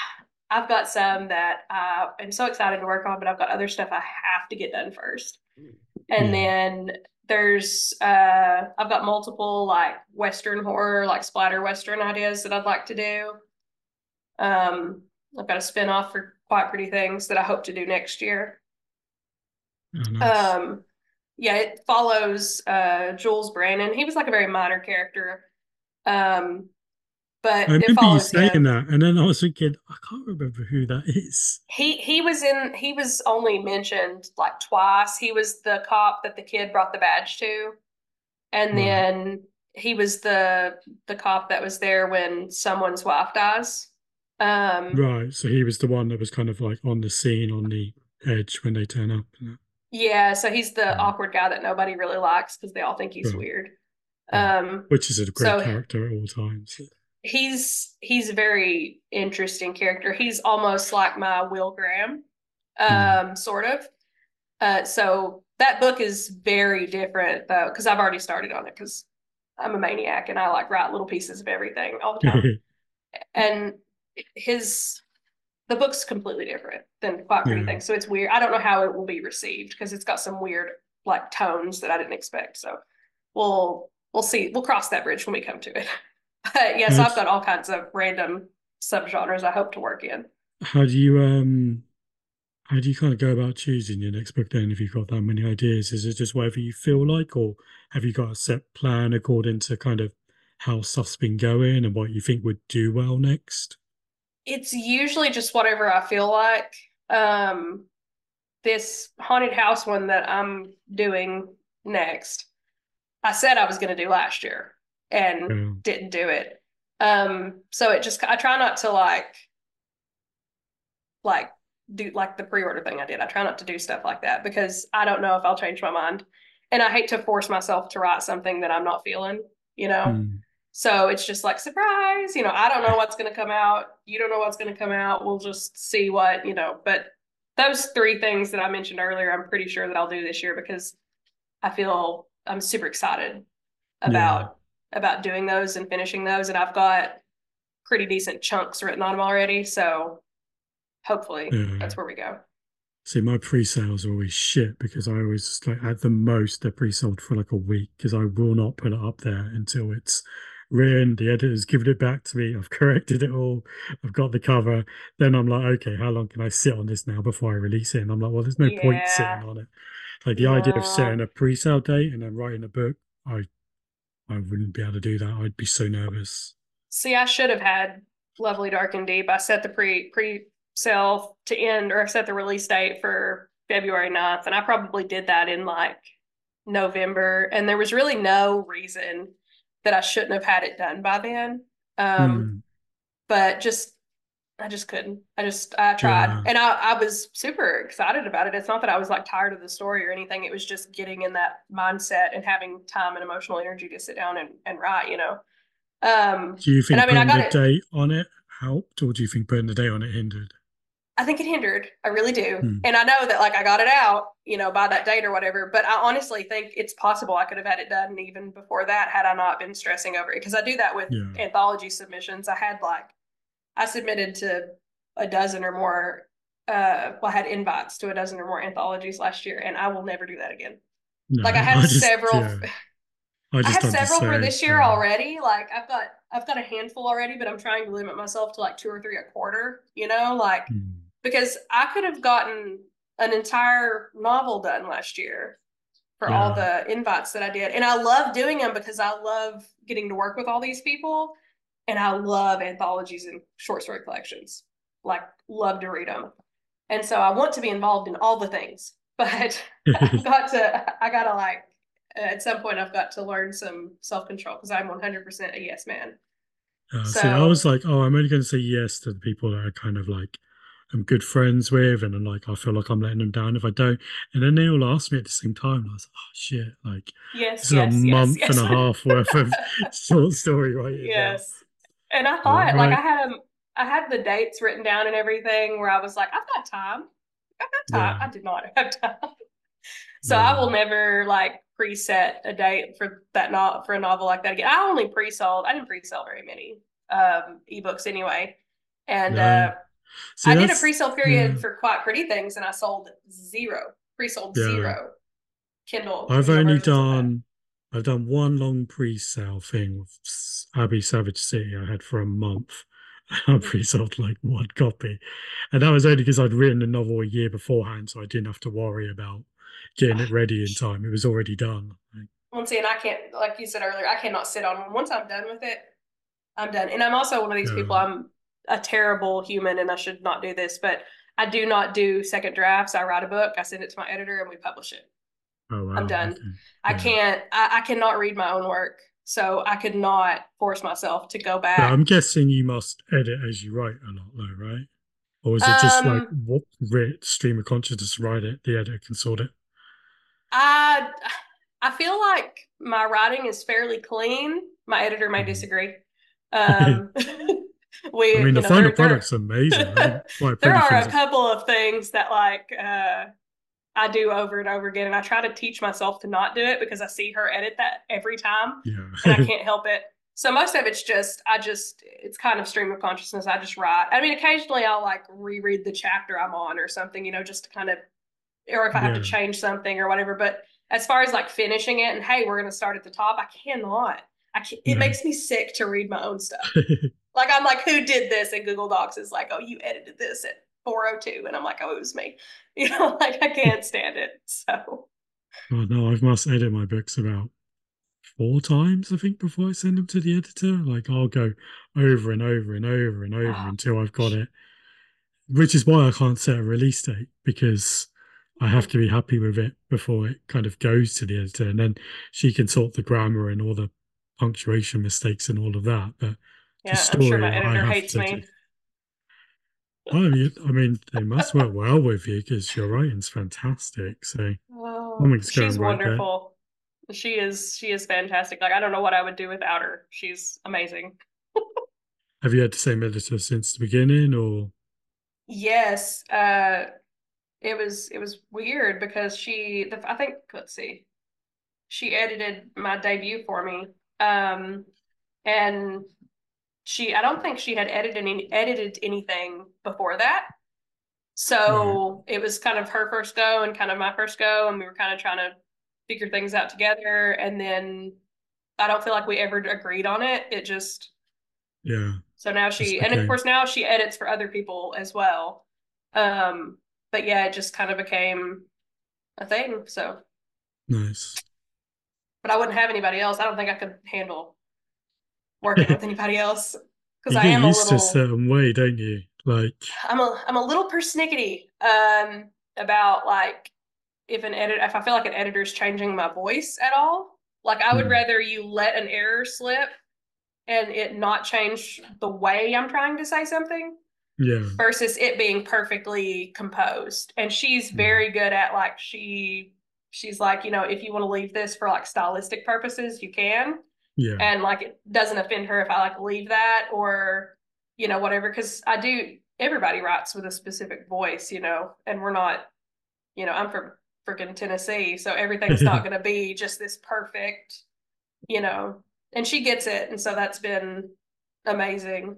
I've got some that I am so excited to work on, but I've got other stuff I have to get done first. And Yeah. then there's uh I've got multiple like Western horror, like splatter Western ideas that I'd like to do. Um, I've got a spin-off for Quiet Pretty Things that I hope to do next year. Oh, nice. Um, yeah, it follows uh Jules Brannon. He was like a very minor character. Um, I but it remember you saying him. that, and then I was thinking, I can't remember who that is. He he was in he was only mentioned like twice. He was the cop that the kid brought the badge to, and then he was the the cop that was there when someone's wife dies. Um, Right. So he was the one that was kind of like on the scene, on the edge when they turn up. Yeah, so he's the Right. awkward guy that nobody really likes because they all think he's Right. weird. Um, Which is a great so character at all times. he's he's a very interesting character. He's almost like my Will Graham, Hmm. um, sort of. Uh, so that book is very different though, because I've already started on it because I'm a maniac and I like write little pieces of everything all the time. And his the book's completely different than Quiet Pretty Yeah. Things. So it's weird. I don't know how it will be received because it's got some weird like tones that I didn't expect. So we'll we'll see. We'll cross that bridge when we come to it. But yeah, so I've got all kinds of random subgenres I hope to work in. how do you um how do you kind of go about choosing your next book then if you've got that many ideas? Is it just whatever you feel like, or have you got a set plan according to kind of how stuff's been going and what you think would do well next? It's usually just whatever I feel like. Um, this haunted house one that I'm doing next, I said I was going to do last year and Yeah. didn't do it. Um, so it just I try not to like like do like the pre-order thing I did. I try not to do stuff like that because I don't know if I'll change my mind. And I hate to force myself to write something that I'm not feeling, you know. Hmm. So it's just like surprise, you know, I don't know what's going to come out. You don't know what's going to come out. We'll just see what, you know, but those three things that I mentioned earlier, I'm pretty sure that I'll do this year because I feel I'm super excited Yeah. about about doing those and finishing those and I've got pretty decent chunks written on them already, so hopefully Yeah. that's where we go. See, my pre-sales are always shit because I always like at the most they're pre-sold for like a week because I will not put it up there until it's written. The editor's given it back to me. I've corrected it all. I've got the cover. Then I'm like, okay, how long can I sit on this now before I release it? And I'm like, well, there's no yeah. point sitting on it. Like the yeah. idea of setting a pre-sale date and then writing a book, I I wouldn't be able to do that. I'd be so nervous. See, I should have had Lovely Dark and Deep. I set the pre pre sale to end or I set the release date for February 9th. And I probably did that in like November. And there was really no reason that I shouldn't have had it done by then. Um, hmm. But just, I just couldn't. I just, I tried. Yeah. And I, I was super excited about it. It's not that I was like tired of the story or anything. It was just getting in that mindset and having time and emotional energy to sit down and, and write, you know. Um, do you think I mean, putting the date on it helped, or do you think putting the date on it hindered? I think it hindered. I really do. Hmm. And I know that like I got it out, you know, by that date or whatever, but I honestly think it's possible I could have had it done even before that had I not been stressing over it. Cause I do that with yeah. anthology submissions. I had like, I submitted to a dozen or more, uh, well, I had invites to a dozen or more anthologies last year and I will never do that again. No, like I have I just, several, yeah. I, I, have several for this year yeah. already. Like I've got, I've got a handful already, but I'm trying to limit myself to like two or three a quarter, you know, like, hmm because I could have gotten an entire novel done last year for yeah. all the invites that I did. And I love doing them because I love getting to work with all these people and I love anthologies and short story collections. Like love to read them. And so I want to be involved in all the things, but I've got to I got to like at some point I've got to learn some self-control because I'm 100% a yes man. Uh, so see, I was like, oh, I'm only going to say yes to the people that are kind of like I'm good friends with, and I'm like, I feel like I'm letting them down if I don't. And then they all ask me at the same time. And I was like, oh shit, like yes, this yes, is a yes, month yes. and a half worth of short story right Yes. Now. And I thought, right. like, I had um, I had the dates written down and everything where I was like, I've got time. I've got time. Yeah. I did not have time. so yeah. I will never like preset a date for that not for a novel like that again. I only pre-sold. I didn't pre-sell very many um ebooks anyway. And uh See, I did a pre-sale period yeah. for Quiet Pretty Things, and I sold zero. Pre-sold yeah. zero Kindle. I've only done. I've done one long pre-sale thing with Abby Savage City. I had for a month. I pre-sold like one copy, and that was only because I'd written the novel a year beforehand, so I didn't have to worry about getting it ready in time. It was already done. Well, see, and I can't, like you said earlier, I cannot sit on one. Once I'm done with it, I'm done. And I'm also one of these yeah. people. I'm a terrible human and I should not do this, but I do not do second drafts. I write a book, I send it to my editor, and we publish it. Oh, wow. I'm done. Okay. I can't. I, I, cannot read my own work, so I could not force myself to go back. But I'm guessing you must edit as you write a lot, though, right? Or is it just um, like what stream of consciousness write it? The editor can sort it. I I feel like my writing is fairly clean. My editor may mm-hmm. disagree. Um, we, I mean, the know, final there, product's there, amazing. there are a couple of things that like uh, I do over and over again, and I try to teach myself to not do it because I see her edit that every time, yeah. and I can't help it. So most of it's just I just it's kind of stream of consciousness. I just write. I mean, occasionally I'll like reread the chapter I'm on or something, you know, just to kind of, or if I have yeah. to change something or whatever. But as far as like finishing it and hey, we're gonna start at the top, I cannot. I can't, it makes me sick to read my own stuff. Like I'm like, who did this? And Google Docs is like, oh, you edited this at 402. And I'm like, oh, it was me. You know, like I can't stand it. So oh no, I must edit my books about four times, I think, before I send them to the editor. Like I'll go over and over and over and over oh, until I've got it. Which is why I can't set a release date because I have to be happy with it before it kind of goes to the editor. And then she can sort the grammar and all the punctuation mistakes and all of that. But yeah, I'm sure my editor hates me. I mean, I mean, they must work well with you because your writing's fantastic. So oh, she's wonderful. There. She is. She is fantastic. Like I don't know what I would do without her. She's amazing. Have you had the same editor since the beginning, or? Yes. Uh, it was it was weird because she. The, I think let's see, she edited my debut for me. Um, and she I don't think she had edited any edited anything before that. So it was kind of her first go and kind of my first go, and we were kind of trying to figure things out together. And then I don't feel like we ever agreed on it. It just yeah. So now she, and of course now she edits for other people as well. Um, but yeah, it just kind of became a thing. So nice. But I wouldn't have anybody else. I don't think I could handle working with anybody else because I am used a little, to a certain way, don't you? Like I'm a I'm a little persnickety um about like if an edit if I feel like an editor's changing my voice at all. Like I would mm. rather you let an error slip and it not change the way I'm trying to say something. Yeah. Versus it being perfectly composed. And she's hmm. very good at like she she's like, you know, if you want to leave this for like stylistic purposes, you can. Yeah. And like it doesn't offend her if I like leave that or, you know, whatever. Cause I do everybody writes with a specific voice, you know, and we're not, you know, I'm from freaking Tennessee. So everything's not gonna be just this perfect, you know, and she gets it, and so that's been amazing.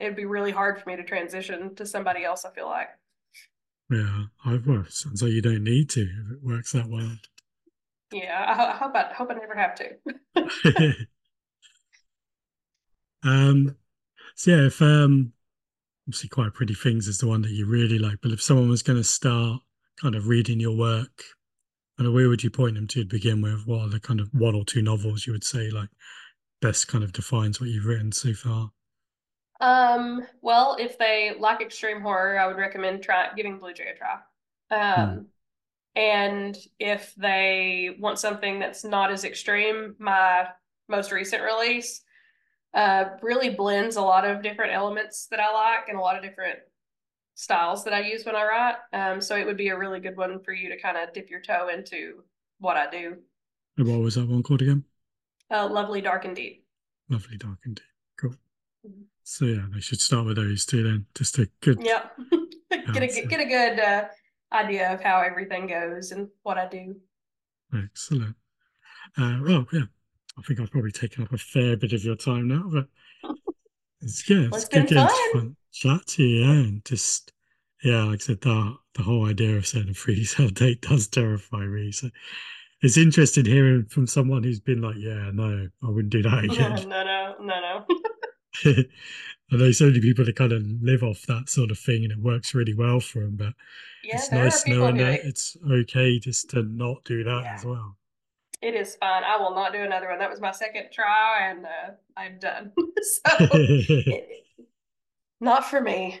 It'd be really hard for me to transition to somebody else. I feel like. Yeah, I well, sounds like you don't need to if it works that well. Yeah, I, I hope I hope I never have to. um, so yeah, if um, obviously quiet pretty things is the one that you really like, but if someone was going to start kind of reading your work and where would you point them to, to begin with? What are the kind of one or two novels you would say like best kind of defines what you've written so far? Um, well, if they like extreme horror, I would recommend try giving Blue Jay a try. Um, hmm. And if they want something that's not as extreme, my most recent release uh, really blends a lot of different elements that I like and a lot of different styles that I use when I write. Um, so it would be a really good one for you to kind of dip your toe into what I do. And what was that one called again? Uh, Lovely Dark and Deep. Lovely Dark and Deep. Cool. Mm-hmm. So yeah, they should start with those two then. Just a good. Yeah. get a get a good uh, idea of how everything goes and what I do. Excellent. Uh, well, yeah, I think I've probably taken up a fair bit of your time now, but it's good. Well, it's, it's good fun. fun chat to you, yeah, and just yeah, like I said, the the whole idea of setting a free sale date does terrify me. So it's interesting hearing from someone who's been like, yeah, no, I wouldn't do that again. no, no, no, no. I know so many people that kind of live off that sort of thing, and it works really well for them. But yeah, it's nice knowing that it's okay just to not do that yeah. as well. It is fine. I will not do another one. That was my second try, and uh, I'm done. so it, not for me.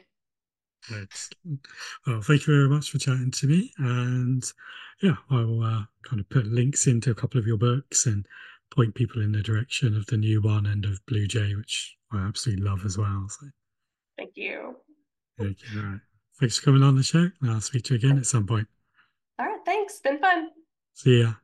Excellent. Well, thank you very much for chatting to me. And yeah, I will uh, kind of put links into a couple of your books and point people in the direction of the new one and of Blue Jay, which I absolutely love as well. So thank you. Thank you. All right. Thanks for coming on the show. And I'll speak to you again at some point. All right. Thanks. Been fun. See ya.